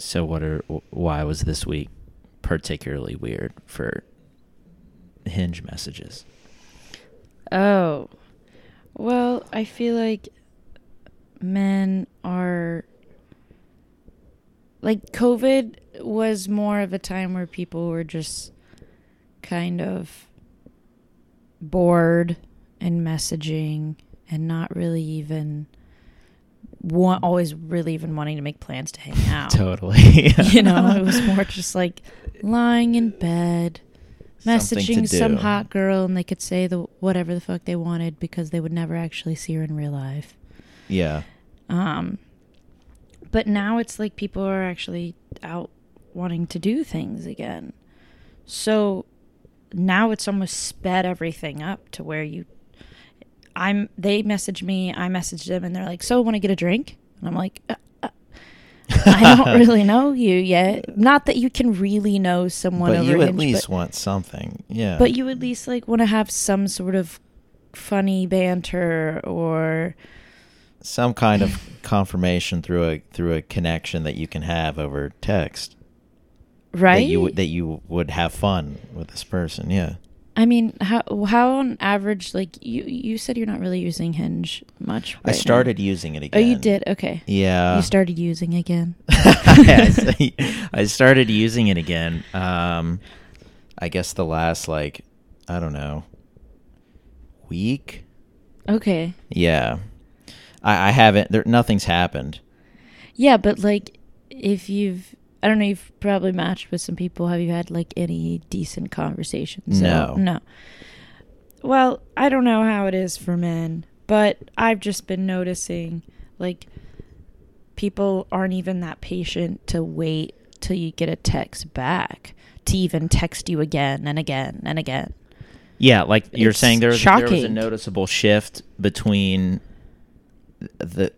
So what are why was this week particularly weird for hinge messages? Oh. Well, I feel like men are like COVID was more of a time where people were just kind of bored and messaging and not really even want, always really even wanting to make plans to hang out. Totally. you know, it was more just like lying in bed, Something to messaging some do. hot girl, and they could say the whatever the fuck they wanted because they would never actually see her in real life. yeah. Um, but now it's like people are actually out wanting to do things again. So now it's almost sped everything up to where you I'm they message me, I message them and they're like, "So, want to get a drink?" And I'm like, uh, uh, I don't really know you yet. Not that you can really know someone But you at Hinge, least but, want something. Yeah. but you at least like want to have some sort of funny banter or some kind of confirmation through a through a connection that you can have over text. right? That you that you would have fun with this person. Yeah. I mean, how how on average? Like you, you said you're not really using Hinge much. I right now. started using it again. Oh, you did. Okay. Yeah. you started using again. I I started using it again. Um, I guess the last like I don't know week. Okay. Yeah, I, I haven't. There, nothing's happened. Yeah, but like, if you've, I don't know, you've probably matched with some people. Have you had like any decent conversations? No. No. Well, I don't know how it is for men, but I've just been noticing like people aren't even that patient to wait till you get a text back to even text you again and again and again. Yeah, like you're It's saying, there was, there was a noticeable shift between the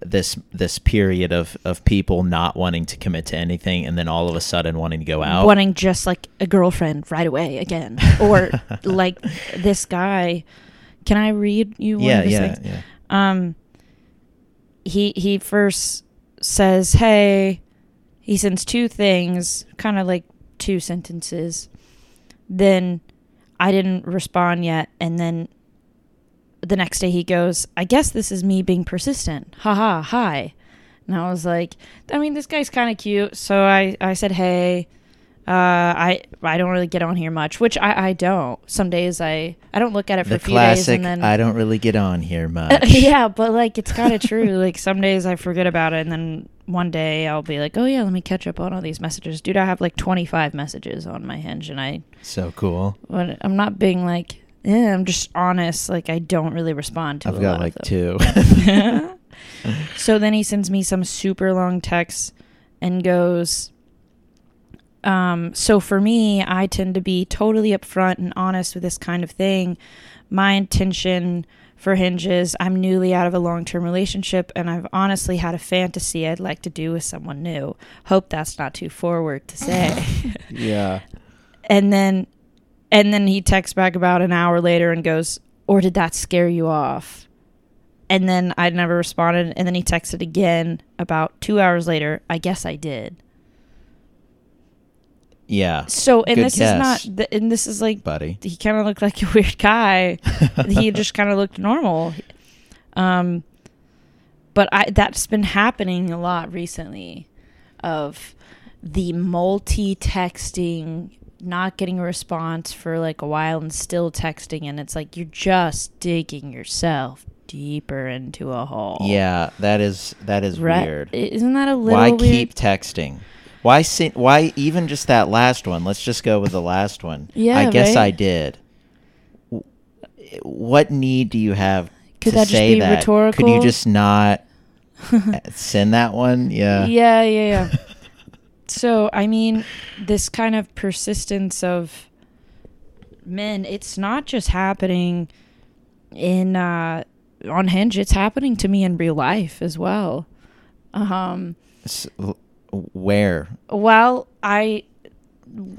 this this period of of people not wanting to commit to anything, and then all of a sudden wanting to go out. wanting just like a girlfriend right away again or like this guy can i read you one yeah, yeah, things? yeah. um he he first says hey he sends two things kind of like two sentences then i didn't respond yet and then the next day he goes i guess this is me being persistent Ha ha, hi and i was like i mean this guy's kind of cute so i i said hey uh, I I don't really get on here much, which I, I don't. Some days I I don't look at it for The a few days classic. and then I don't really get on here much. yeah, but like it's kind of true. Like some days I forget about it, and then one day I'll be like, "Oh yeah, let me catch up on all these messages." Dude, I have like 25 messages on my Hinge, and I, So cool. when I'm not being like, yeah, I'm just honest. Like I don't really respond to. I've a got lot like of two. them. so then he sends me some super long text and goes. Um, so for me, I tend to be totally upfront and honest with this kind of thing. My intention for hinges, I'm newly out of a long term relationship and I've honestly had a fantasy I'd like to do with someone new. Hope that's not too forward to say. yeah. and then and then he texts back about an hour later and goes, Or did that scare you off? And then I never responded and then he texted again about two hours later, I guess I did. Yeah, So and Good this guess. is not th- and this is like buddy. he kind of looked like a weird guy. he just kind of looked normal. Um, but I that's been happening a lot recently, of the multi-texting, not getting a response for like a while and still texting, and it's like you're just digging yourself deeper into a hole. Yeah, that is that is Right? weird. Isn't that a little Why weird? keep texting? Why si- why even just that last one? Let's just go with the last one. Yeah, I guess right? I did. What need do you have Could to that just say be that? Could you just not send that one? Yeah. yeah, yeah, yeah. so, I mean, this kind of persistence of men, it's not just happening in uh on Hinge, it's happening to me in real life as well. Um S- l- Where? well, I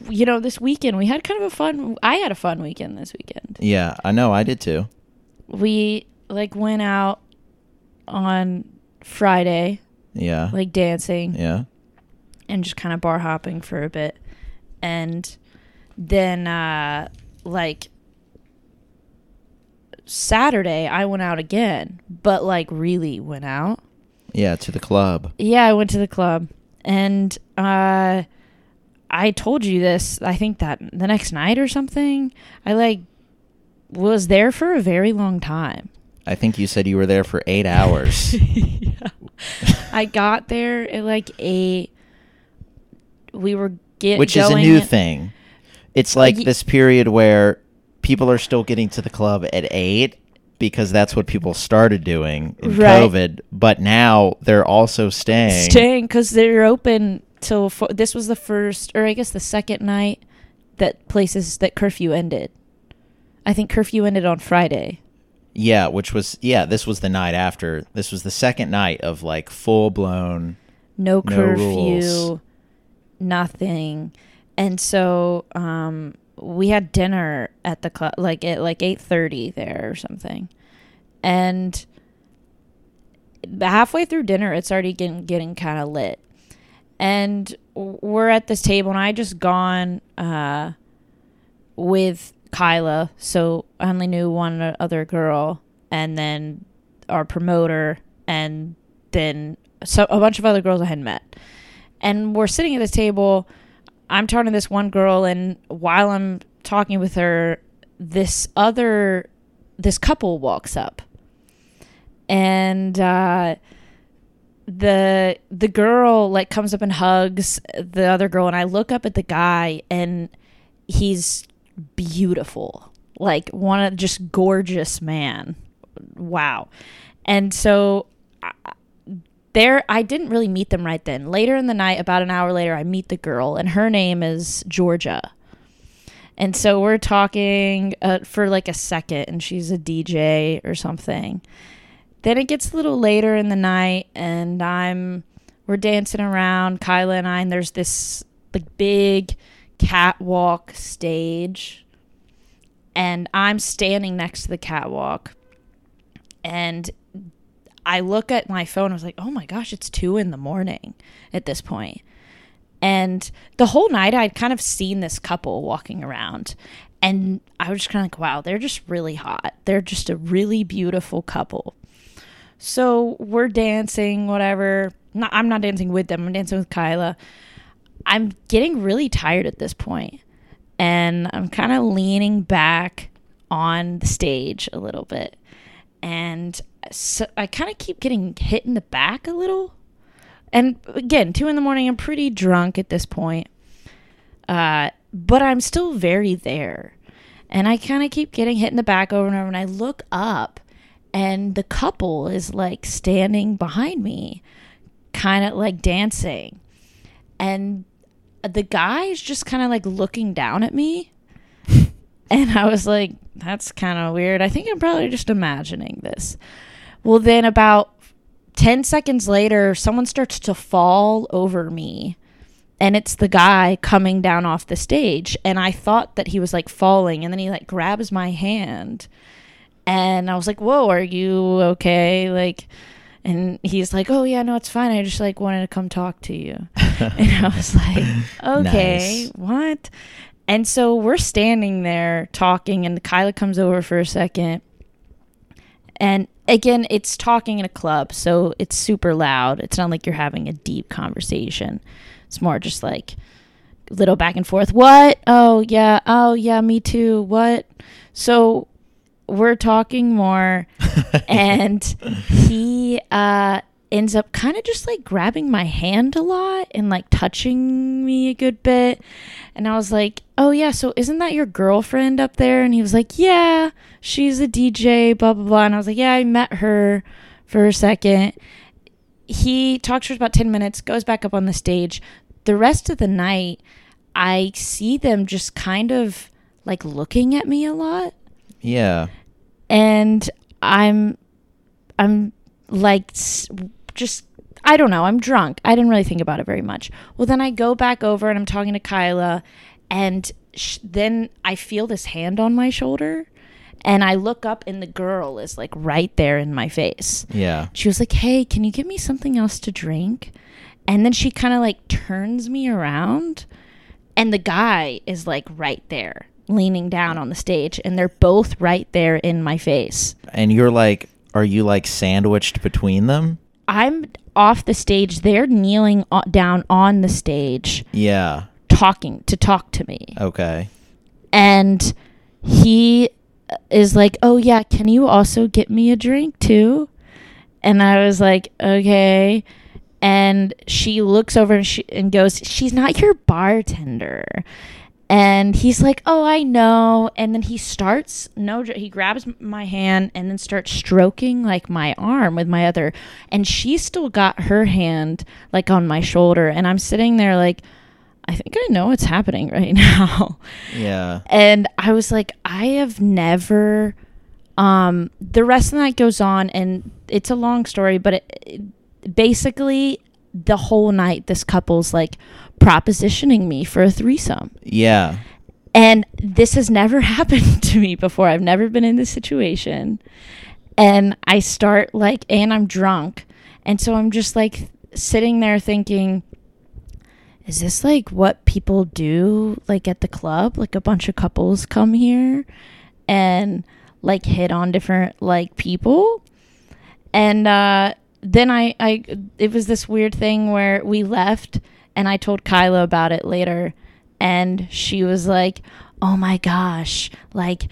you know, this weekend we had kind of a fun I had a fun weekend this weekend. Yeah, I know. I did too. We like went out on Friday, Yeah. like dancing. yeah. And just kind of bar hopping for a bit. And then, uh, like, Saturday, I went out again, but like really went out. Yeah, to the club. Yeah, I went to the club. And, uh, I told you this, I think that the next night or something. I like was there for a very long time. I think you said you were there for eight hours. yeah. I got there at like eight. We were get which is a new at- thing. It's like ye- this period where people are still getting to the club at eight because that's what people started doing in Right. COVID. But now they're also staying. staying because they're open till fo- this was the first or I guess the second night that places that curfew ended. I think curfew ended on Friday. Yeah, which was yeah. This was the night after. This was the second night of like full blown. no No curfew, rules. Nothing. And so um, we had dinner at the club, like at like eight thirty there or something. And halfway through dinner, it's already getting getting kind of lit. And we're at this table, and I just gone uh, with Kyla, so I only knew one other girl, and then our promoter, and then so a bunch of other girls I hadn't met. And we're sitting at this table. I'm talking to this one girl, and while I'm talking with her, this other this couple walks up, and uh, the the girl like comes up and hugs the other girl, and I look up at the guy, and he's beautiful, like one of just gorgeous man. Wow, and so there I didn't really meet them right then. Later in the night, about an hour later, I meet the girl, and her name is Georgia. And so we're talking uh, for like a second, and she's a DJ or something. Then it gets a little later in the night, and I'm we're dancing around, Kyla and I, and there's this like big catwalk stage, and I'm standing next to the catwalk, and I look at my phone. I was like, oh my gosh, it's two in the morning at this point. And the whole night, I'd kind of seen this couple walking around. And I was just kind of like, wow, they're just really hot. They're just a really beautiful couple. So we're dancing, whatever. Not, I'm not dancing with them, I'm dancing with Kyla. I'm getting really tired at this point, And I'm kind of leaning back on the stage a little bit. And so I kind of keep getting hit in the back a little. And again, two in the morning, I'm pretty drunk at this point. Uh, but I'm still very there. And I kind of keep getting hit in the back over and over. And I look up, and the couple is like standing behind me, kind of like dancing. And the guy is just kind of like looking down at me. And I was like, that's kind of weird. I think I'm probably just imagining this. Well, then about 10 seconds later, someone starts to fall over me. And it's the guy coming down off the stage. And I thought that he was like falling. And then he like grabs my hand. And I was like, whoa, are you okay? Like, and he's like, oh, yeah, no, it's fine. I just like wanted to come talk to you. and I was like, okay, Nice. what? And so we're standing there talking, and Kyla comes over for a second. And again, it's talking in a club, so it's super loud. It's not like you're having a deep conversation. It's more just like little back and forth. What? Oh, yeah. Oh, yeah, me too. What? So we're talking more and he uh ends up kind of just like grabbing my hand a lot and like touching me a good bit and i was like oh yeah so isn't that your girlfriend up there and he was like yeah she's a dj blah blah blah and i was like yeah i met her for a second he talks for about 10 minutes goes back up on the stage the rest of the night i see them just kind of like looking at me a lot Yeah. and I'm I'm like just I don't know, I'm drunk. I didn't really think about it very much. Well, then I go back over and I'm talking to Kyla and sh- then I feel this hand on my shoulder and I look up and the girl is like right there in my face. Yeah. She was like, "Hey, can you give me something else to drink?" And then she kind of like turns me around and the guy is like right there, leaning down on the stage and they're both right there in my face. And you're like, are you like sandwiched between them? I'm off the stage. They're kneeling o- down on the stage Yeah. talking to talk to me. Okay. and he is like, "Oh yeah, can you also get me a drink too?" And I was like, "Okay." And she looks over and she and goes, "She's not your bartender." And he's like, "Oh, I know." And then he starts no he grabs my hand and then starts stroking like my arm with my other and she still got her hand like on my shoulder and I'm sitting there like I think I know what's happening right now. Yeah. And I was like, I have never. Um, the rest of the night goes on, and it's a long story, but it, it- basically, the whole night, this couple's like propositioning me for a threesome. Yeah. And this has never happened to me before. I've never been in this situation. And I start like, and I'm drunk. And so I'm just like sitting there thinking, is this like what people do like at the club? Like a bunch of couples come here and like hit on different like people? And uh then I I it was this weird thing where we left and I told Kyla about it later and she was like, "Oh my gosh, like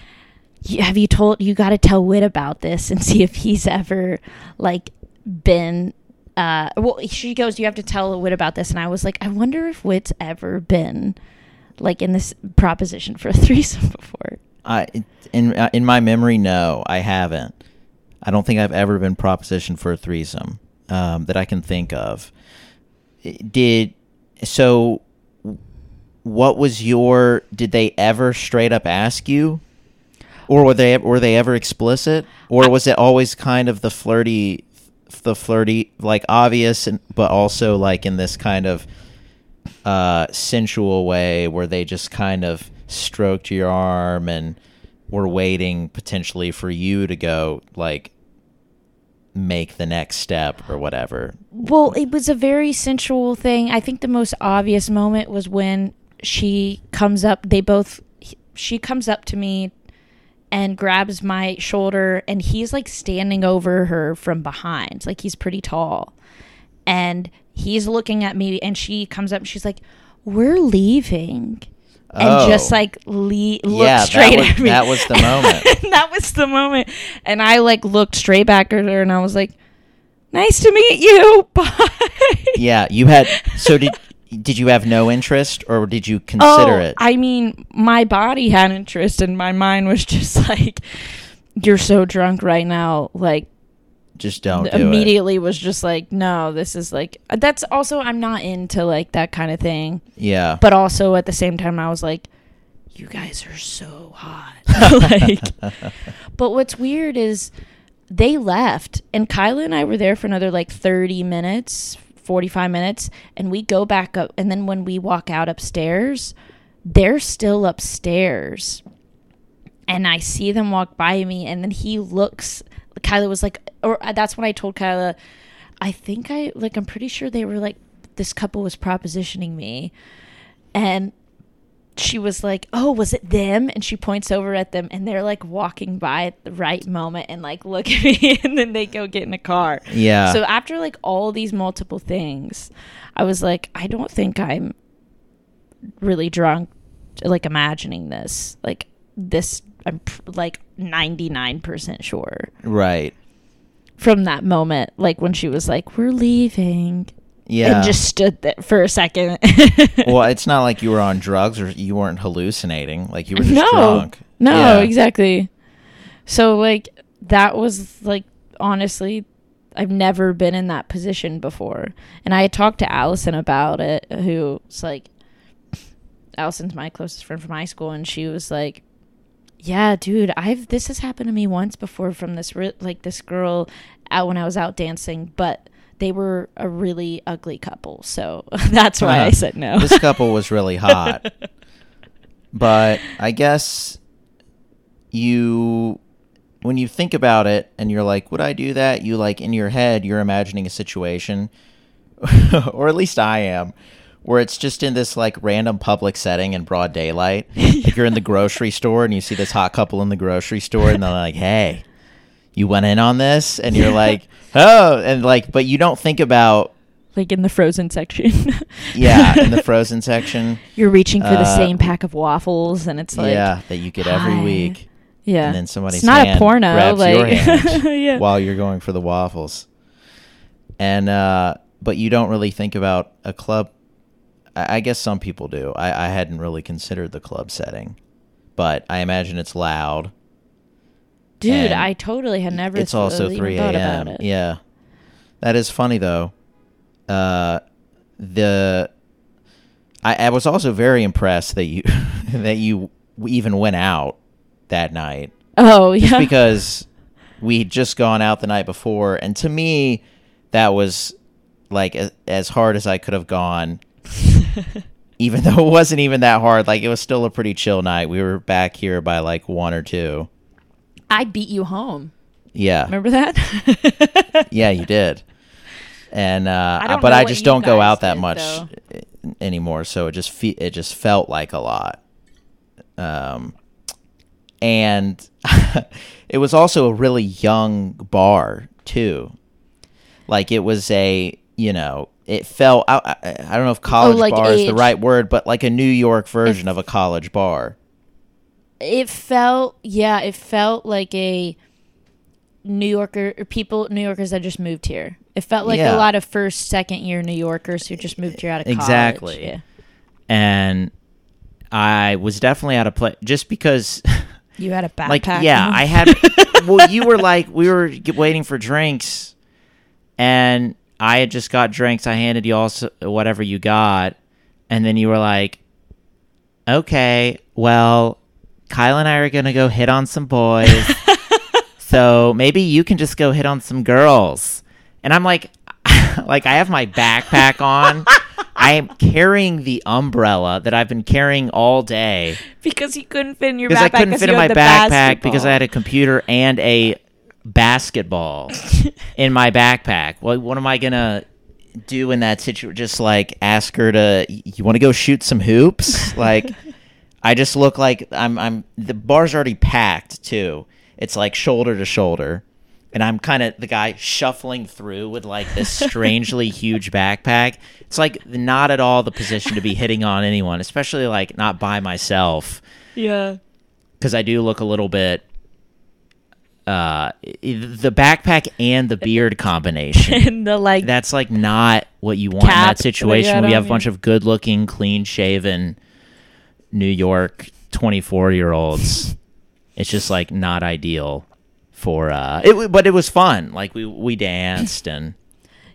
have you told you got to tell Wit about this and see if he's ever like been uh well she goes you have to tell Wit about this and I was like I wonder if Wit's ever been like in this proposition for a threesome before. I in uh, in my memory, no, I haven't. I don't think I've ever been propositioned for a threesome um, that I can think of. Did so? What was your? Did they ever straight up ask you, or were they were they ever explicit, or was it always kind of the flirty, the flirty like obvious, and but also like in this kind of uh, sensual way where they just kind of stroked your arm and were waiting potentially for you to go like make the next step or whatever. Well, it was a very sensual thing. I think the most obvious moment was when she comes up. They both, she comes up to me and grabs my shoulder, and he's like standing over her from behind. Like he's pretty tall. And he's looking at me, and she comes up and she's like, We're leaving. And Oh. just like le- look yeah, straight was, at me. that was the moment. that was the moment. And I like looked straight back at her and I was like, Nice to meet you. Bye. yeah, you had so did did you have no interest or did you consider oh, it? I mean, my body had interest and my mind was just like, You're so drunk right now. Like, just don't do it. immediately was just like, No, this is like, that's also, I'm not into like that kind of thing. Yeah. But also at the same time, I was like, You guys are so hot. like, But what's weird is they left, and Kyla and I were there for another like 30 minutes, 45 minutes, and we go back up. And then when we walk out upstairs, they're still upstairs. And I see them walk by me, and then he looks. Kyla was like, or uh, that's when I told Kyla, I think I, like, I'm pretty sure they were like, this couple was propositioning me. And she was like, "Oh, was it them?" And she points over at them, and they're like walking by at the right moment, and like look at me, and then they go get in a car. Yeah. So after like all these multiple things, I was like, I don't think I'm really drunk, like imagining this. Like this, I'm pr- like ninety nine percent sure right. from that moment, like when she was like, "We're leaving," Yeah. and just stood there for a second. well, it's not like you were on drugs or you weren't hallucinating. Like you were just no, drunk. no, Yeah. exactly. So like that was like honestly, I've never been in that position before, and I had talked to Allison about it, who's like, Allison's my closest friend from high school, and she was like. Yeah, dude, I've this has happened to me once before from this like this girl out when I was out dancing, but they were a really ugly couple, so that's why I Uh-huh. said no. this couple was really hot. but I guess you when you think about it and you're like, would I do that? You like in your head, you're imagining a situation or at least I am, where it's just in this like random public setting in broad daylight. Like you're in the grocery store and you see this hot couple in the grocery store and they're like, "Hey, you went in on this?" And you're like, "Oh," and like, but you don't think about Like in the frozen section. yeah in the frozen section. You're reaching for the Uh, same pack of waffles, and it's like, yeah, that you get every hi. week. yeah. And then somebody's it's not a hand porno. grabs like, your hand yeah. while you're going for the waffles. And uh but you don't really think about a club I, I guess some people do. I, I hadn't really considered the club setting. But I imagine it's loud. Dude, and I totally had never. it's also three AM. Yeah. That is funny though. Uh the I, I was also very impressed that you that you even went out that night Oh yeah. just because we'd just gone out the night before and to me that was like a, as hard as i could have gone even though it wasn't even that hard like it was still a pretty chill night we were back here by like one or two I beat you home. yeah. Remember that? yeah you did. And uh I but i just don't go out that did, much though. anymore. So it just fe- it just felt like a lot. Um and it was also a really young bar too. Like it was a you know it felt i, I, I don't know if college Oh, like bar is the right word but like a new york version of a college bar it felt yeah, it felt like a New Yorker or people New Yorkers that just moved here. It felt like Yeah. a lot of first, second year New Yorkers who just moved here out of college. Exactly. Yeah. and i was definitely out of place just because You had a backpack. like yeah i had well you were like we were waiting for drinks and i had just got drinks i handed you all whatever you got and then you were like okay well kyla and i are gonna go hit on some boys so maybe you can just go hit on some girls and i'm like like i have my backpack on i am carrying the umbrella that i've been carrying all day because you couldn't fit in your because backpack. I couldn't fit in my backpack because I had a computer and a basketball in my backpack. Well, what am I gonna do in that situation? Just like ask her to, you want to go shoot some hoops? like, I just look like I'm. I'm. The bar's already packed too. It's like shoulder to shoulder. And I'm kind of the guy shuffling through with like this strangely huge backpack. It's like not at all the position to be hitting on anyone, especially like not by myself yeah. because I do look a little bit. Uh, the backpack and the beard combination. and the like That's like not what you want in that situation. When you you had have a bunch of good-looking, clean-shaven New York twenty-four-year-olds. it's just like not ideal for. uh it, But it was fun. Like we we danced and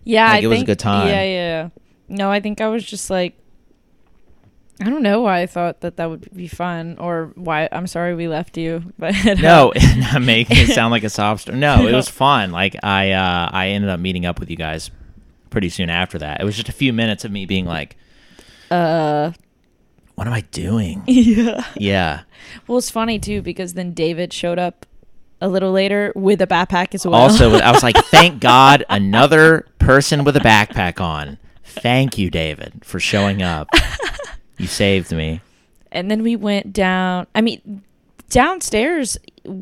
Yeah, Like, it was a good time. Yeah, yeah. No, I think I was just like, I don't know why I thought that that would be fun, or why. I'm sorry we left you, but no, not making it sound like a sob story. No, it was fun. Like I, uh, I ended up meeting up with you guys pretty soon after that. It was just a few minutes of me being like, uh, "What am I doing?" yeah. yeah. Well, it's funny too because then David showed up a little later with a backpack as well. Also, I was like, "Thank God, another person with a backpack on." Thank you, David, for showing up. You saved me. and then we went down. I mean, downstairs.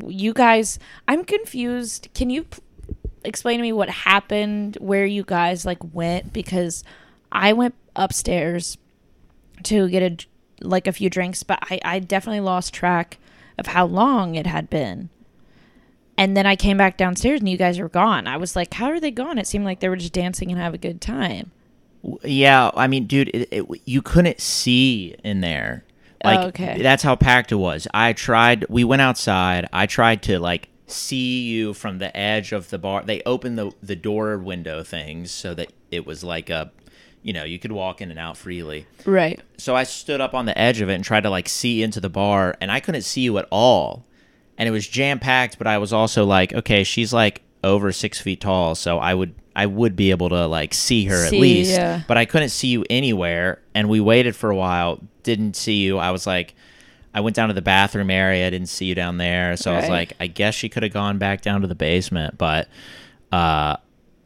You guys, I'm confused. Can you p- explain to me what happened? Where you guys like went? Because I went upstairs to get a like a few drinks, but I I definitely lost track of how long it had been. And then I came back downstairs and you guys were gone. I was like, how are they gone? It seemed like they were just dancing and have a good time. Yeah, I mean, dude, it, it, you couldn't see in there. Oh, like, Oh, okay. that's how packed it was. I tried. We went outside. I tried to like see you from the edge of the bar. They opened the the door window things so that it was like a, you know, you could walk in and out freely. Right. So I stood up on the edge of it and tried to like see into the bar, and I couldn't see you at all. And it was jam packed, but I was also like, okay, she's like over six feet tall, so I would I would be able to like see her See, at least. yeah. But I couldn't see you anywhere, and we waited for a while, didn't see you. I was like, I went down to the bathroom area, I didn't see you down there, so I was like, I guess she could have gone back down to the basement, but uh,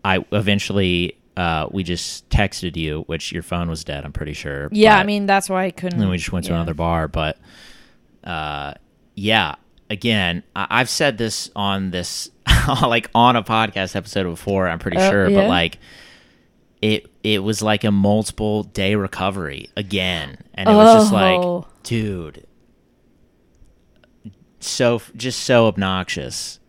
I eventually uh, we just texted you, which your phone was dead. I'm pretty sure. Yeah, I mean that's why I couldn't. and then we just went to yeah. another bar. But uh, yeah, again, I- I've said this on this like on a podcast episode before. I'm pretty Oh, sure, yeah? but like it it was like a multiple day recovery again, and it was just Oh. like, dude, so just so obnoxious.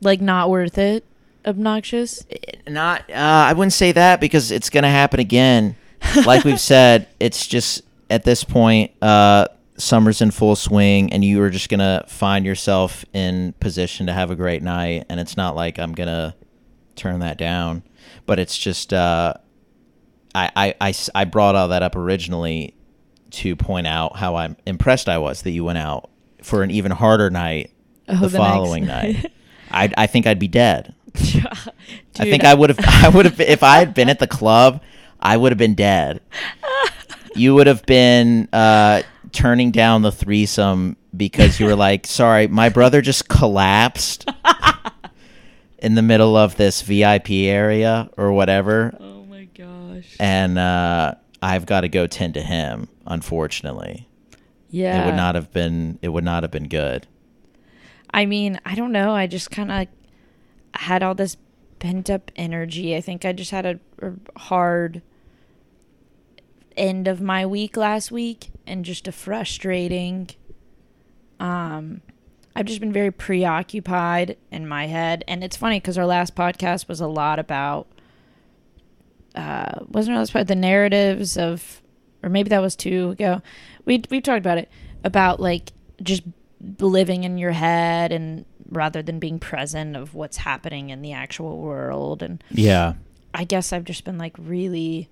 Like not worth it. Obnoxious. Not, uh, I wouldn't say that because it's going to happen again. Like we've said, it's just at this point, uh, summer's in full swing, and you are just going to find yourself in position to have a great night. And it's not like I'm going to turn that down, but it's just, uh, I, I, I I brought all that up originally to point out how I'm impressed I was that you went out for an even harder night Oh, the, the following night. night. I, I think I'd be dead. I think I would have. I would have. If I had been at the club, I would have been dead. You would have been uh, turning down the threesome because you were like, "Sorry, my brother just collapsed in the middle of this VIP area or whatever, Oh my gosh. and uh, I've got to go tend to him." Unfortunately, Yeah. it would not have been. It would not have been good. I mean, I don't know. I just kind of had all this pent up energy. I think I just had a, a hard end of my week last week and just a frustrating um I've just been very preoccupied in my head and it's funny cuz our last podcast was a lot about uh wasn't last part the narratives of or maybe that was two ago. We we talked about it about like just living in your head and rather than being present of what's happening in the actual world and Yeah. I guess I've just been like really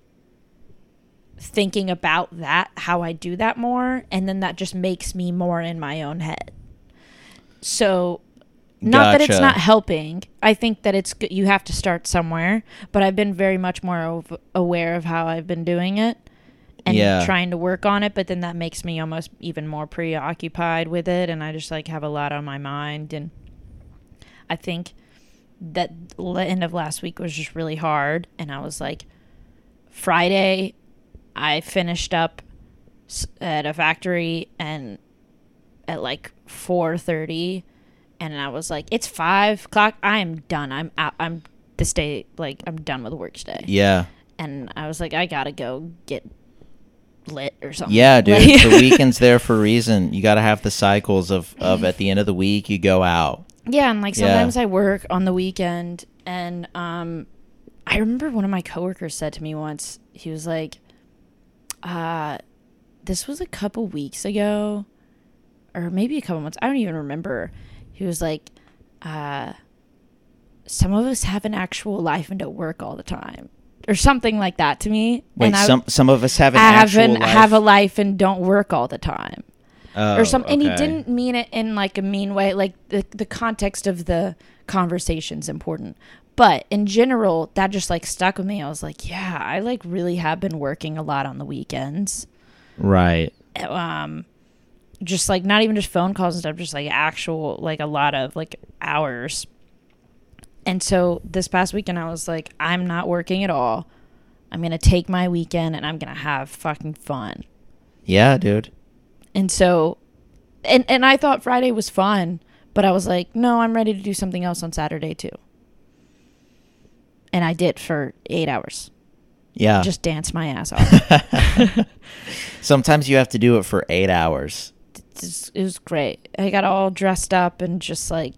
thinking about that, how I do that more, and then that just makes me more in my own head. So, not that it's not helping. I think that it's good. You have to start somewhere, but I've been very much more ov- aware of how I've been doing it and Yeah. trying to work on it. But then that makes me almost even more preoccupied with it, and I just like have a lot on my mind. And I think that l- end of last week was just really hard and i was like friday i finished up at a factory and at like 4.30 and i was like it's 5 o'clock i am done i'm out i'm this day like i'm done with work today Yeah. and i was like i gotta go get lit or something Yeah, dude. Like- the weekend's there for a reason. You got to have the cycles of, of at the end of the week you go out. Yeah, and like Yeah. sometimes I work on the weekend and um I remember one of my coworkers said to me once, he was like, uh this was a couple weeks ago or maybe a couple months. I don't even remember. He was like, uh some of us have an actual life and don't work all the time. Or something like that to me. Wait, and I some some of us have an have, actual an, life. have a life and don't work all the time Oh, or something. And he didn't mean it in like a mean way. Like the the context of the conversation's important. But in general, that just like stuck with me. I was like, yeah, I like really have been working a lot on the weekends. Right. Um, just like not even just phone calls and stuff, just like actual like a lot of like hours. And so this past weekend, I was like, I'm not working at all. I'm gonna take my weekend and I'm gonna have fucking fun. Yeah, dude. And so and and I thought Friday was fun, but I was like, no, I'm ready to do something else on Saturday too. And I did for 8 hours. Yeah. Just dance my ass off. Sometimes you have to do it for eight hours. It was great. I got all dressed up and just like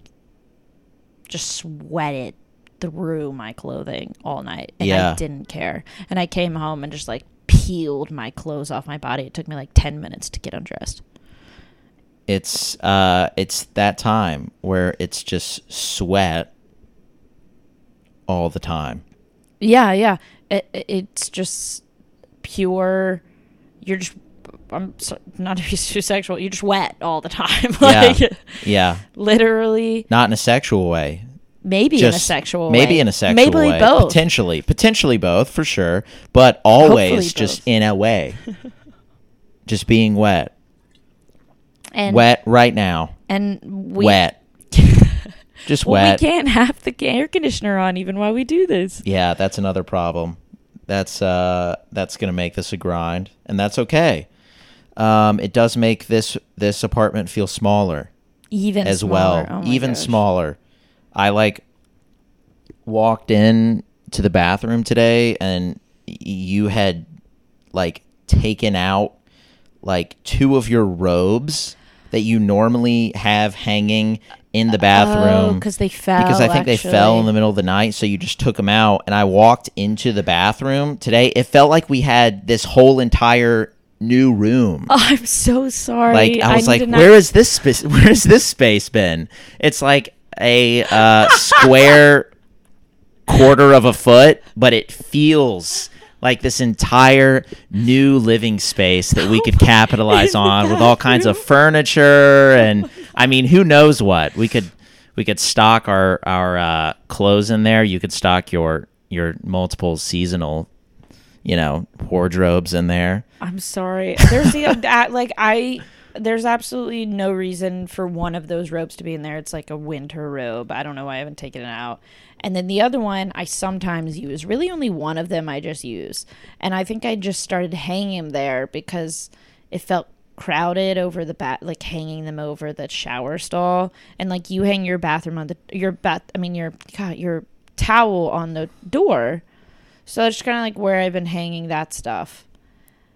just sweated through my clothing all night and Yeah. I didn't care. And I came home and just like peeled my clothes off my body. It took me like 10 minutes to get undressed. It's uh, it's that time where it's just sweat all the time. Yeah, yeah. It, it- it's just pure. You're just. I'm so, not to be too sexual. You're just wet all the time. like Yeah. Yeah, literally, not in a sexual way. Maybe in a Just sexual maybe way. in a sexual maybe way. both. Potentially, potentially both for sure, but always just in a way. just being wet. and wet right now. and we wet. Just well, wet. we can't have the air conditioner on even while we do this. Yeah, that's another problem. That's uh, that's gonna make this a grind, and that's okay. Um, it does make this this apartment feel smaller Even as smaller. well, Oh even gosh. smaller. I like walked in to the bathroom today, and you had like taken out like two of your robes that you normally have hanging in the oh, bathroom because Oh, they fell. because I think they fell in the middle of the night, so you just took them out. And I walked into the bathroom today. It felt like we had this whole entire new room. Oh, I'm so sorry. like I was need like, to not- where is this space? Where is this space been? It's like a uh, square quarter of a foot, but it feels like this entire new living space that we could capitalize on with all kinds of furniture and I mean, who knows what we could we could stock our our uh, clothes in there. You could stock your your multiple seasonal, you know, wardrobes in there. I'm sorry. There's the like I. There's absolutely no reason for one of those robes to be in there. It's like a winter robe. I don't know why I haven't taken it out. And then the other one I sometimes use. Really, only one of them I just use. And I think I just started hanging them there because it felt crowded over the bat, like hanging them over the shower stall. And like you hang your bathroom on the your bath. I mean your God, your towel on the door. So that's kind of like where I've been hanging that stuff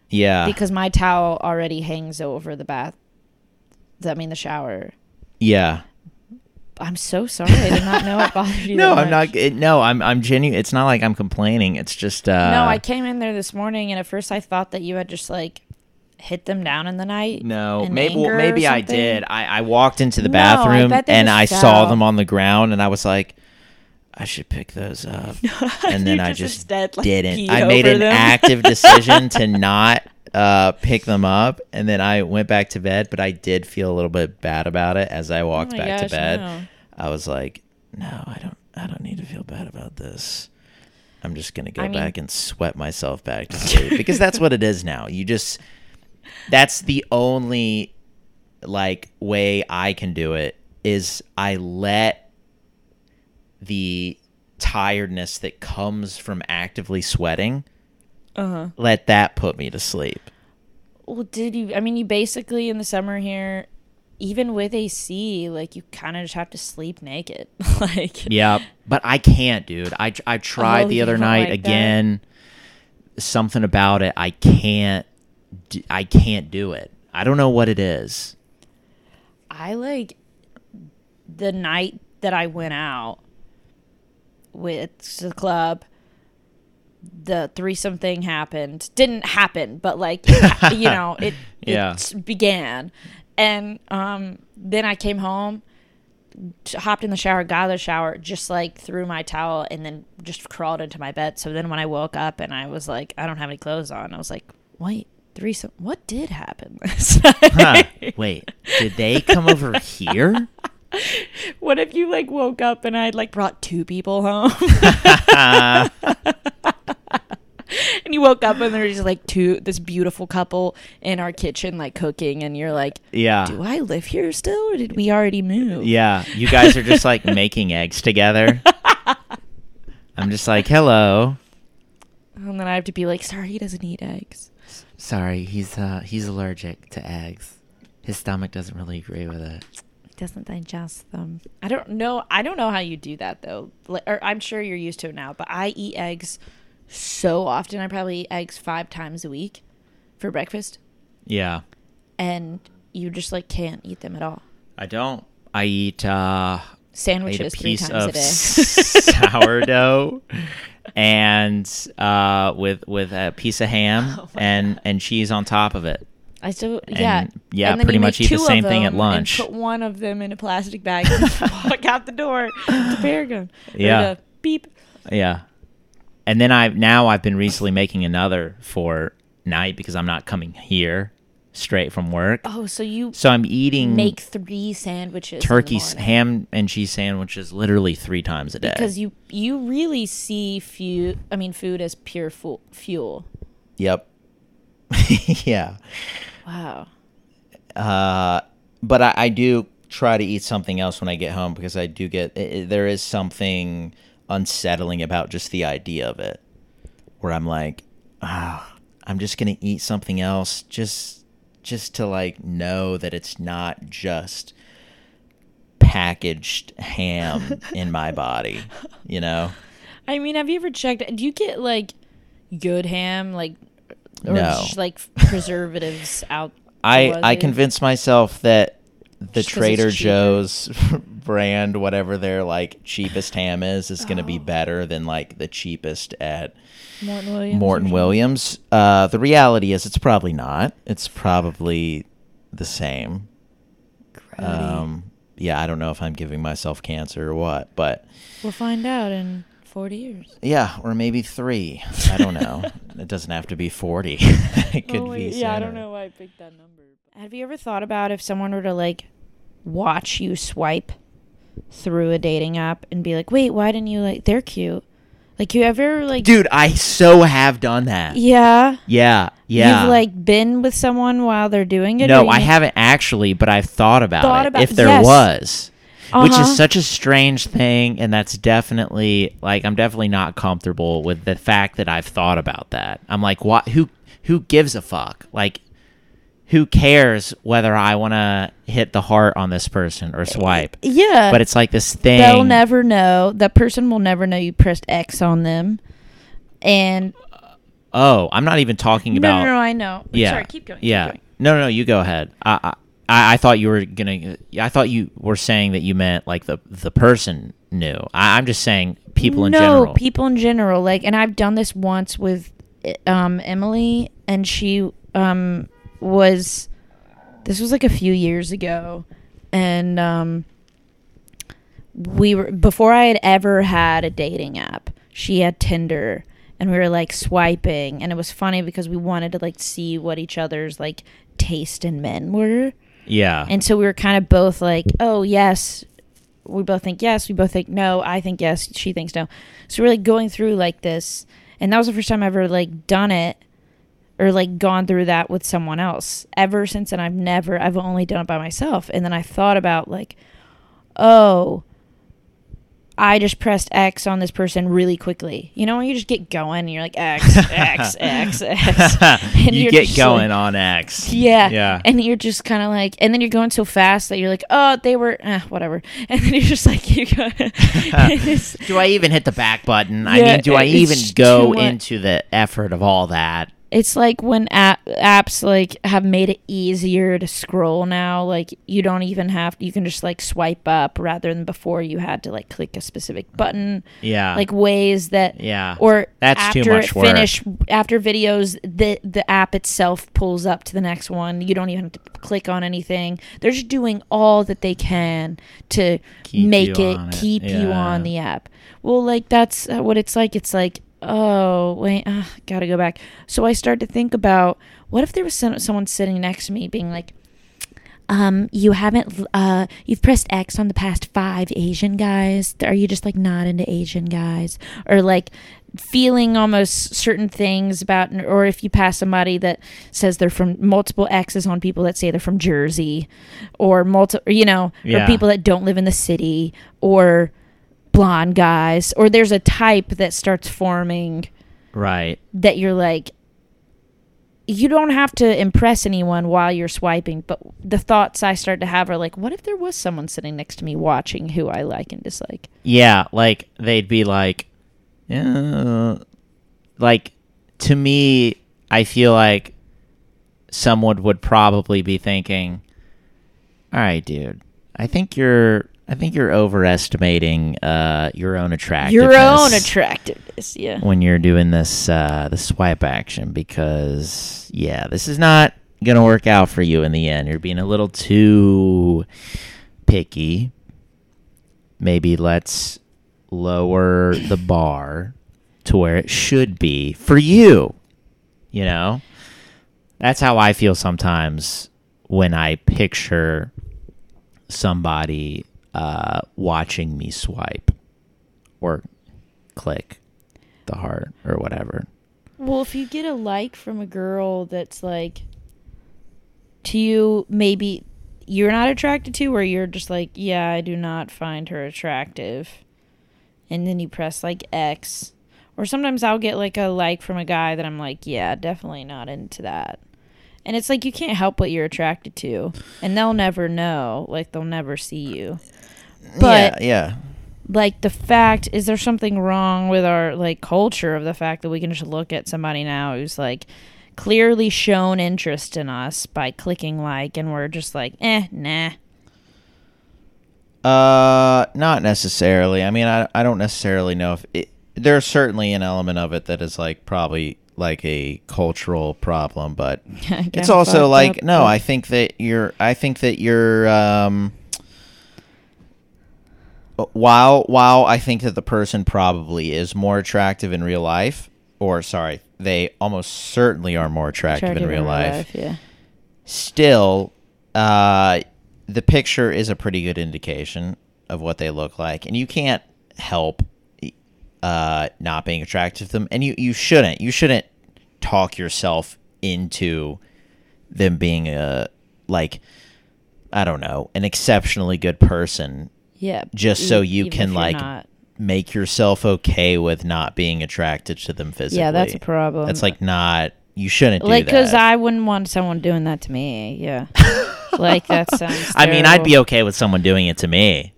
Yeah. because my towel already hangs over the bath. I mean the shower. yeah. I'm so sorry. I did not know it bothered you. No, that I'm not. It, no, I'm. I'm genuine. It's not like I'm complaining. It's just. Uh, no, I came in there this morning, and at first I thought that you had just like hit them down in the night. No, maybe. Well, maybe I did. I, I walked into the No, I bathroom bet and I saw them on the ground, and I was like, I should pick those up. And then You I just just instead, like, didn't. I made an them. active decision to not uh, pick them up, and then I went back to bed. But I did feel a little bit bad about it as I walked Oh back gosh, to bed. no. I was like, no, I don't. I don't need to feel bad about this. I'm just gonna go I mean- back and sweat myself back to sleep because that's what it is now. You just that's the only like way I can do it is I let the tiredness that comes from actively sweating Uh-huh. let that put me to sleep. Well, did you? I mean, you basically in the summer here, even with AC, like you kind of just have to sleep naked. like, Yeah, but I can't, dude. I I tried Oh, the other night like that? again. Something about it, I can't. I can't do it. I don't know what it is. I like the night that I went out with the club. The threesome thing happened. Didn't happen, but like you know, it, Yeah. it began. And um, then I came home, hopped in the shower, got out of the shower, just like threw my towel, and then just crawled into my bed. So then when I woke up and I was like, I don't have any clothes on, I was like, wait, threesome? What did happen last night? Huh. Wait, did they come over here? What if you like woke up and I'd like brought two people home? and you woke up and there's just like two this beautiful couple in our kitchen like cooking and you're like, Yeah. Do I live here still or did we already move? Yeah, you guys are just like making eggs together. I'm just like, hello. And then I have to be like, sorry, he doesn't eat eggs. Sorry, he's uh he's allergic to eggs. His stomach doesn't really agree with it. Doesn't digest them. I don't know. I don't know how you do that though. Like, or I'm sure you're used to it now, but I eat eggs so often. I probably eat eggs five times a week for breakfast. Yeah. and you just like can't eat them at all. I don't. I eat uh ate a Sandwiches three piece times of a day. sourdough and uh with with a piece of ham Oh and and cheese on top of it. I still yeah And, yeah, And pretty much eat the same thing at lunch. And put one of them in a plastic bag and walk out the door to Paragon. Yeah. to beep. Yeah. And then I now I've been recently making another for night because I'm not coming here straight from work. Oh, so you So I'm eating make three sandwiches. turkey ham and cheese sandwiches literally 3 times a day. because you you really see fu- I mean food as pure fu- fuel. yep. yeah. Wow. Uh, but I, I do try to eat something else when I get home because I do get i i- there is something unsettling about just the idea of it. where I'm like, ah, I'm just gonna eat something else just just to like know that it's not just packaged ham in my body, you know? I mean, have you ever checked? Do you get like good ham, like or No. just, like preservatives out? I I convinced myself that the Just Trader. Joe's brand, whatever their like cheapest ham is, is going to be Oh. better than like the cheapest at Morton Williams. Morton? Williams. Uh, the reality is, it's probably not. It's probably the same. Um, yeah, I don't know if I'm giving myself cancer or what, but we'll find out in forty years. yeah, or maybe three. I don't know. it doesn't have to be forty. it could Oh, be. yeah, I don't know why I picked that number. Have you ever thought about if someone were to like watch you swipe through a dating app and be like, "Wait, why didn't you like? They're cute." Like you ever like? Dude, I so have done that. Yeah. Yeah, yeah. You've like been with someone while they're doing it. no, I haven't actually, but I've thought about Thought it. about- if there yes. was, which Uh-huh. is such a strange thing, and that's definitely like I'm definitely not comfortable with the fact that I've thought about that. I'm like, what? Who? Who gives a fuck? Like, who cares whether I want to hit the heart on this person or swipe? Yeah. But it's like this thing. They'll never know. That person will never know you pressed X on them. And Oh, I'm not even talking no, about. no, no, I know. Yeah. Sorry, keep going. keep Yeah. going. No, no, no. You go ahead. I, I, I thought you were gonna. I thought you were saying that you meant like the the person knew. I, I'm just saying people in no, general. No, people in general. Like, and I've done this once with um, Emily, and she um, was. This was like a few years ago, and um, we were before I had ever had a dating app. She had Tinder, and we were like swiping, and it was funny because we wanted to like see what each other's like taste in men were. Yeah. And so we were kind of both like, oh, yes. We both think yes. We both think no. I think yes. She thinks no. So we're like going through like this. And that was the first time I ever like done it or like gone through that with someone else. Ever since then, I've never, I've only done it by myself. And then I thought about like, oh, I just pressed X on this person really quickly. You know, you just get going and you're like X, X, X, X. And you get going like- on X. yeah. Yeah. And you're just kind of like, and then you're going so fast that you're like, oh, they were, eh, whatever. And then you're just like, you go. do I even hit the back button? I mean, do I even go into the effort of all that? It's like when app, apps like have made it easier to scroll now. Like you don't even have, you can just like swipe up rather than before you had to like click a specific button. Yeah. Like ways that, yeah. or That's after too much work. finish after videos the the app itself pulls up to the next one you don't even have to click on anything they're just doing all that they can to Keep make it on it. keep you on the app well like that's uh, what it's like it's like oh wait uh, gotta go back so i start to think about what if there was some, someone sitting next to me being like um, you haven't, uh, you've pressed X on the past five Asian guys. Are you just like not into Asian guys? Or like feeling almost certain things about, or if you pass somebody that says they're from multiple X's on people that say they're from Jersey, or multi, you know, Yeah. or people that don't live in the city, or blonde guys, or there's a type that starts forming right. that you're like you don't have to impress anyone while you're swiping but the thoughts i start to have are like what if there was someone sitting next to me watching who i like and dislike Yeah, like they'd be like, yeah, like to me, I feel like someone would probably be thinking, "All right, dude, I think you're, I think you're overestimating uh, your own attractiveness, your own attractiveness yeah when you're doing this uh, the swipe action because yeah, this is not gonna work out for you in the end. You're being a little too picky. Maybe let's lower the bar to where it should be for you. You know? That's how I feel sometimes when I picture somebody uh, watching me swipe or click the heart or whatever. well if you get a like from a girl that's like to you maybe you're not attracted to or you're just like yeah i do not find her attractive and then you press like x Or sometimes I'll get like a like from a guy that I'm like, yeah, definitely not into that. And it's like you can't help what you're attracted to, and they'll never know. Like they'll never see you. But yeah, yeah. like the fact is there something wrong with our like culture of the fact that we can just look at somebody now who's like clearly shown interest in us by clicking like and we're just like eh nah Uh, not necessarily. I mean, I I don't necessarily know if it, there's certainly an element of it that is like probably like a cultural problem, but it's also like up, no. I think that you're. I think that you're. Um, while while I think that the person probably is more attractive in real life, or sorry, they almost certainly are more attractive, attractive in real life yeah still, uh, the picture is a pretty good indication of what they look like, and you can't help uh, not being attracted to them, and you you shouldn't you shouldn't talk yourself into them being a like I don't know an exceptionally good person yeah just so you can like not. make yourself okay with not being attracted to them physically. yeah that's a problem That's like not you shouldn't do like because i wouldn't want someone doing that to me yeah like that sounds I mean, I'd be okay with someone doing it to me.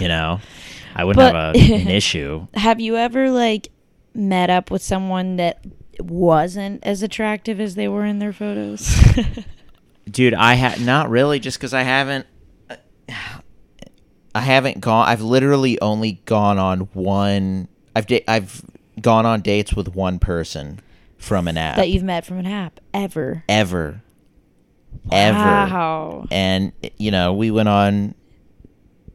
You know, I wouldn't But- have a, an issue. have you ever like met up with someone that wasn't as attractive as they were in their photos Dude, I had not really, just because I haven't. I haven't gone. I've literally only gone on one. I've da- I've gone on dates with one person from an app that you've met from an app ever ever, ever. wow And you know, we went on.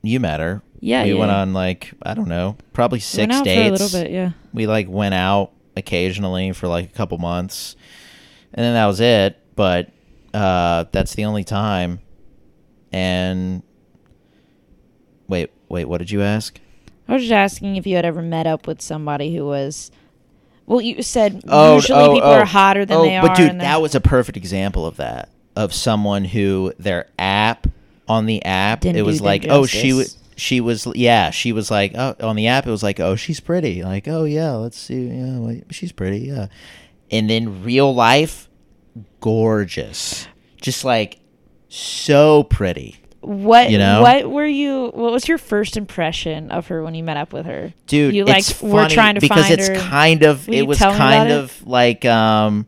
You met her. Yeah, we went on like I don't know, probably six out dates. a little bit yeah we like went out occasionally for like a couple months and then that was it but uh that's the only time and wait wait what did you ask I was just asking if you had ever met up with somebody who was. Well, you said Oh, usually oh, people oh. are hotter than oh, they but are. dude that was a perfect example of that of someone who their app on the app Didn't it was like oh she was. She was yeah she was like oh on the app it was like oh she's pretty like oh yeah let's see yeah well, she's pretty yeah and then real life gorgeous just like so pretty what you know? what were you? What was your first impression of her when you met up with her? dude you like it's were funny trying to because find it's her. kind of Will it was kind about it? of like um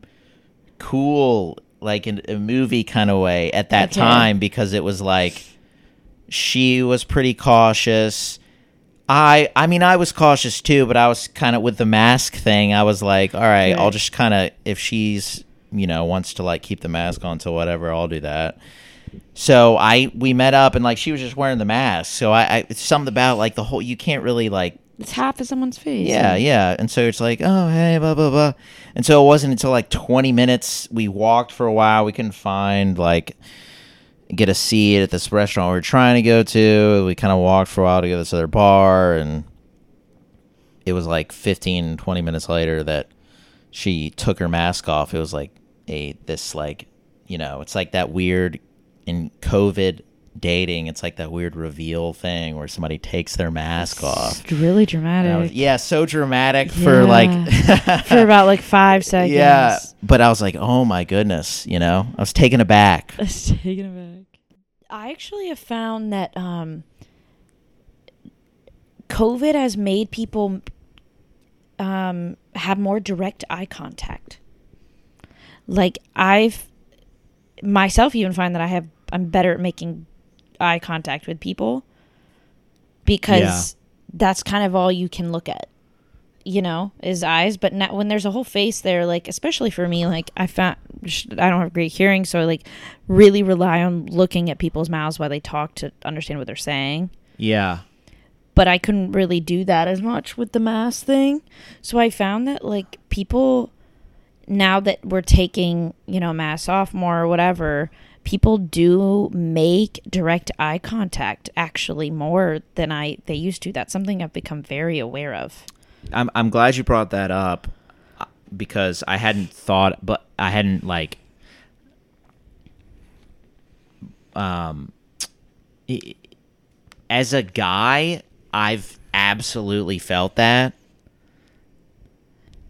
cool like in a movie kind of way at that Okay. time because it was like she was pretty cautious i i mean i was cautious too but i was kind of with the mask thing i was like all right i'll just kind of if she's you know wants to like keep the mask on to whatever i'll do that so I we met up and like she was just wearing the mask. So I, I it's something about like the whole you can't really like It's half of someone's face. yeah yeah. And so it's like oh hey blah blah blah. And so it wasn't until like twenty minutes we walked for a while. We couldn't find like get a seat at this restaurant we were trying to go to. We kind of walked for a while to go to this other bar and it was like 15 20 minutes later that she took her mask off. It was like a this like you know it's like that weird in COVID dating. It's like that weird reveal thing where somebody takes their mask off. Really dramatic. Was- yeah, so dramatic for like for about like five seconds. yeah. But I was like, oh my goodness, you know, I was taken aback. Let's take it back. I actually have found that um, COVID has made people um, have more direct eye contact. Like I've myself even find that I have I'm better at making eye contact with people because that's kind of all you can look at you know, is eyes. But not, when there's a whole face there, like especially for me, like I found I don't have great hearing, so I like really rely on looking at people's mouths while they talk to understand what they're saying. Yeah. But I couldn't really do that as much with the mask thing. So I found that like people now that we're taking, you know, masks off more or whatever, people do make direct eye contact actually more than I they used to. That's something I've become very aware of. I'm I'm glad you brought that up uh, because I hadn't thought, but I hadn't like, um, i- as a guy, I've absolutely felt that.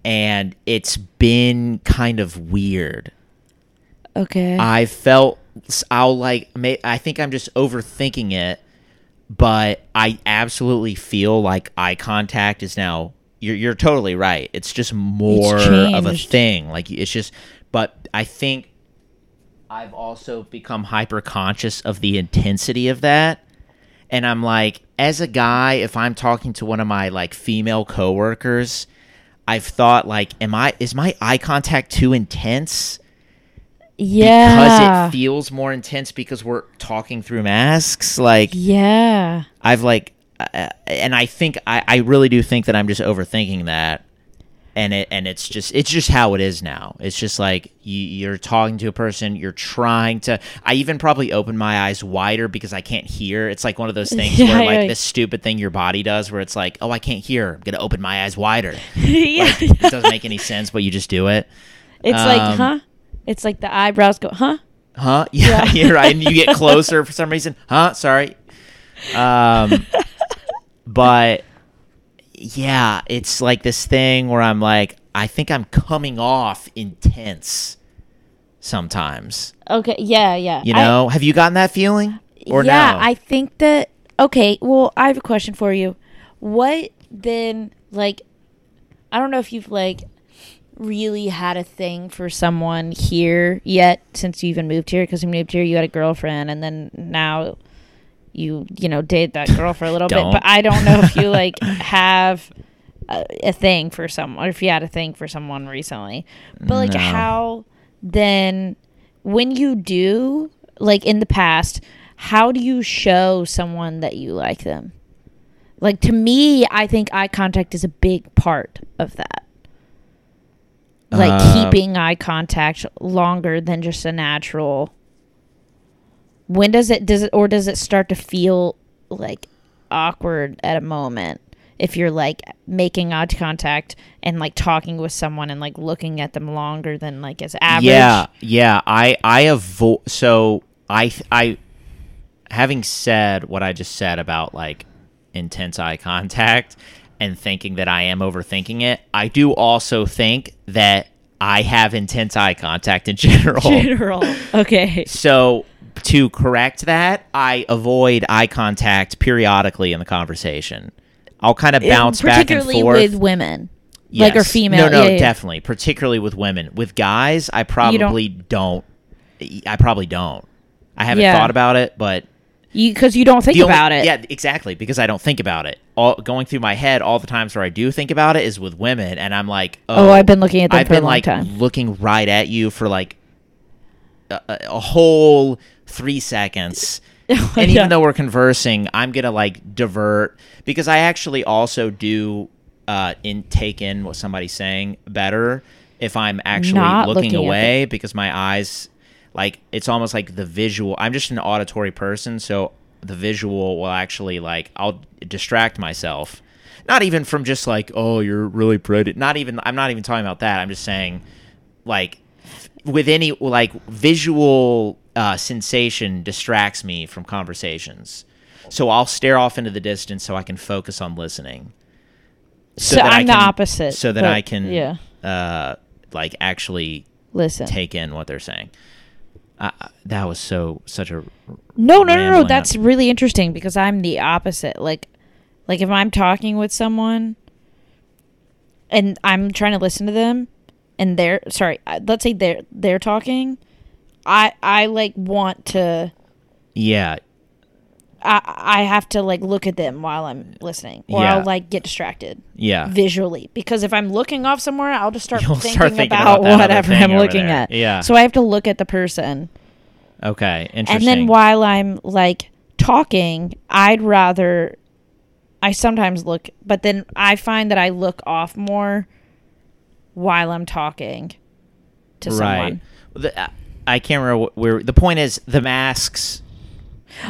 and it's been kind of weird. Okay. I felt I'll like may, I think I'm just overthinking it, but I absolutely feel like eye contact is now you're you're totally right. It's just more of a thing. Like it's just but I think I've also become hyper conscious of the intensity of that. And I'm like, as a guy, if I'm talking to one of my like female coworkers, I've thought like, am I is my eye contact too intense? Yeah. because it feels more intense because we're talking through masks like yeah. i've like uh, and i think I, I really do think that i'm just overthinking that and it and it's just it's just how it is now it's just like you, you're talking to a person you're trying to i even probably open my eyes wider because i can't hear it's like one of those things Yeah, where like yeah. this stupid thing your body does where it's like oh i can't hear i'm gonna open my eyes wider yeah. like it doesn't make any sense but you just do it it's like, um, huh? It's like the eyebrows go, huh? Huh? Yeah, Yeah. you're right. And you get closer for some reason. Huh? Sorry. Um, but yeah, it's like this thing where I'm like, I think I'm coming off intense sometimes. Okay. Yeah. Yeah. You I- know? Have you gotten that feeling? Or not? yeah, no? I think that. Okay, well, I have a question for you. What then, like, I don't know if you've, like, really had a thing for someone here yet since you even moved here, because you moved here, you had a girlfriend, and then now you, you know, date that girl for a little bit. But I don't know if you, like, have a, a thing for someone, or if you had a thing for someone recently. But, like, No. how then, when you do, like, in the past, how do you show someone that you like them? Like to me, I think eye contact is a big part of that. Like Uh, keeping eye contact longer than just a natural. When does it does it or does it start to feel like awkward at a moment if you're like making eye contact and like talking with someone and like looking at them longer than like as average? Yeah, yeah. I I avoid. So I I having said what I just said about like intense eye contact and thinking that I am overthinking it, I do also think that I have intense eye contact in general. General. Okay. So to correct that, I avoid eye contact periodically in the conversation. I'll kind of bounce back and particularly forth. with women. Like or Yes. female. No, no, Yeah, yeah. definitely. Particularly with women. With guys, I probably don't. I probably don't. I haven't Yeah. thought about it, but because you don't think the only- about it. Yeah, exactly. Because I don't think about it. All going through my head, all the times where I do think about it is with women, and I'm like, oh, Oh, I've been looking at them I've for a been long like time. looking right at you for like a, a a whole three seconds. and Yeah. even though we're conversing, I'm gonna like divert because I actually also do uh, in take in what somebody's saying better if I'm actually looking, looking away because my eyes like it's almost like the visual. I'm just an auditory person, so the visual will actually like I'll distract myself. Not even from just like oh you're really pretty. Not even I'm not even talking about that. I'm just saying like with any like visual uh, sensation distracts me from conversations. So I'll stare off into the distance so I can focus on listening. So that I I'm the opposite, So that but, I can yeah. uh, like actually Listen. take in what they're saying. Uh, that was so such a No, no, no, no. That's really interesting because I'm the opposite. Like, like if I'm talking with someone and I'm trying to listen to them, and they're sorry, let's say they're they're talking, I I like want to. yeah I I have to like look at them while I'm listening, or Yeah. I'll like get distracted yeah visually because if I'm looking off somewhere, I'll just start You'll thinking, start thinking about, about whatever I'm looking there. at. Yeah. So I have to look at the person. okay interesting. And then while I'm like talking, I'd rather I sometimes look, but then I find that I look off more while I'm talking to someone. The, uh, I can't remember where the point is. The masks.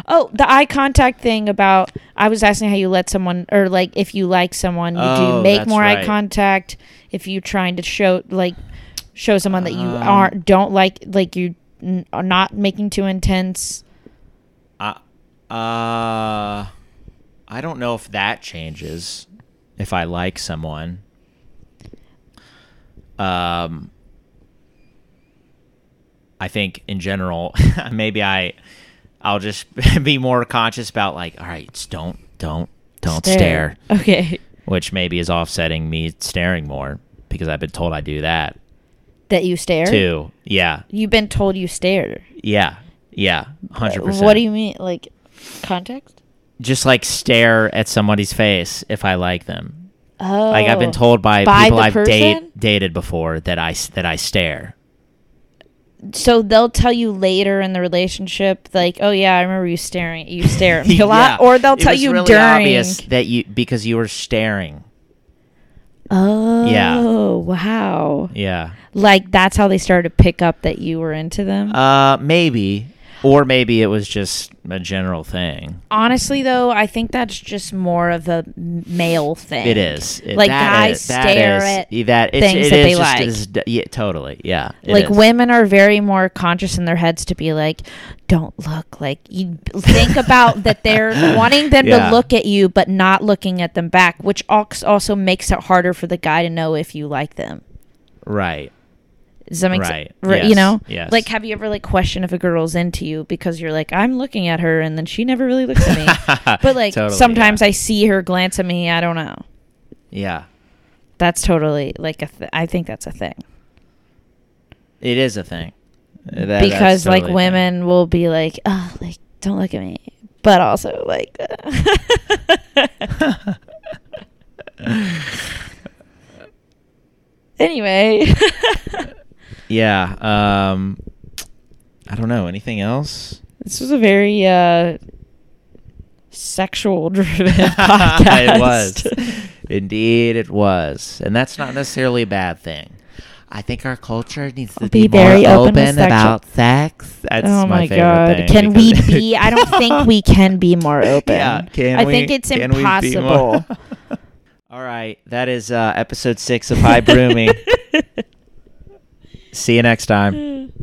Oh, the eye contact thing about I was asking how you let someone or like if you like someone, you Oh, do make that's more eye right. contact if you're trying to show like show someone that you Um, aren't don't like like you n- are not making too intense. Uh, uh, I don't know if that changes if I like someone. um, I think in general, maybe I, I'll just be more conscious about like, all right, don't, don't, don't stare. Okay. which maybe is offsetting me staring more because I've been told I do that That you stare? too. Yeah, You've been told you stare. yeah, yeah, uh, hundred percent. What do you mean? Like context? Just like stare at somebody's face if I like them. Oh. Like I've been oh. told by, By people I've date, dated before that I that I stare. So they'll tell you later in the relationship, like, "Oh yeah, I remember you staring. You stare at me a Yeah. lot," or they'll It tell you really during. obvious that you because you were staring. Oh, yeah! wow! Yeah. Like that's how they started to pick up that you were into them. Uh, maybe, or maybe it was just a general thing. Honestly, though, I think that's just more of a male thing. It is It- Like, that guys is- that stare is- at that it's, things it that they like. yeah, totally. Yeah. like is. women are very more conscious in their heads to be like, don't look like you think about that they're wanting them Yeah. to look at you, but not looking at them back, which als- also makes it harder for the guy to know if you like them. Right. Does that make Right. sense? You Yes. know, Yes. like have you ever like questioned if a girl's into you because you're like, I'm looking at her, and then she never really looks at me. but like Totally, sometimes yeah. I see her glance at me. I don't know. Yeah. That's totally like a. Th- I think that's a thing. It is a thing. Uh, That- because that's like totally a thing. women will be like, oh, like don't look at me, but also like, anyway, Yeah. Um, I don't know. Anything else? this was a very uh, sexual driven podcast. it was. Indeed, it was. And that's not necessarily a bad thing. I think our culture needs to Be be, more very open open, about sex. That's oh my, my god! Can we be? I don't think we can be more open. Yeah, can I we- think it's can we be more- impossible. All right, that is uh, episode six of High Brooming. See you next time. Hmm.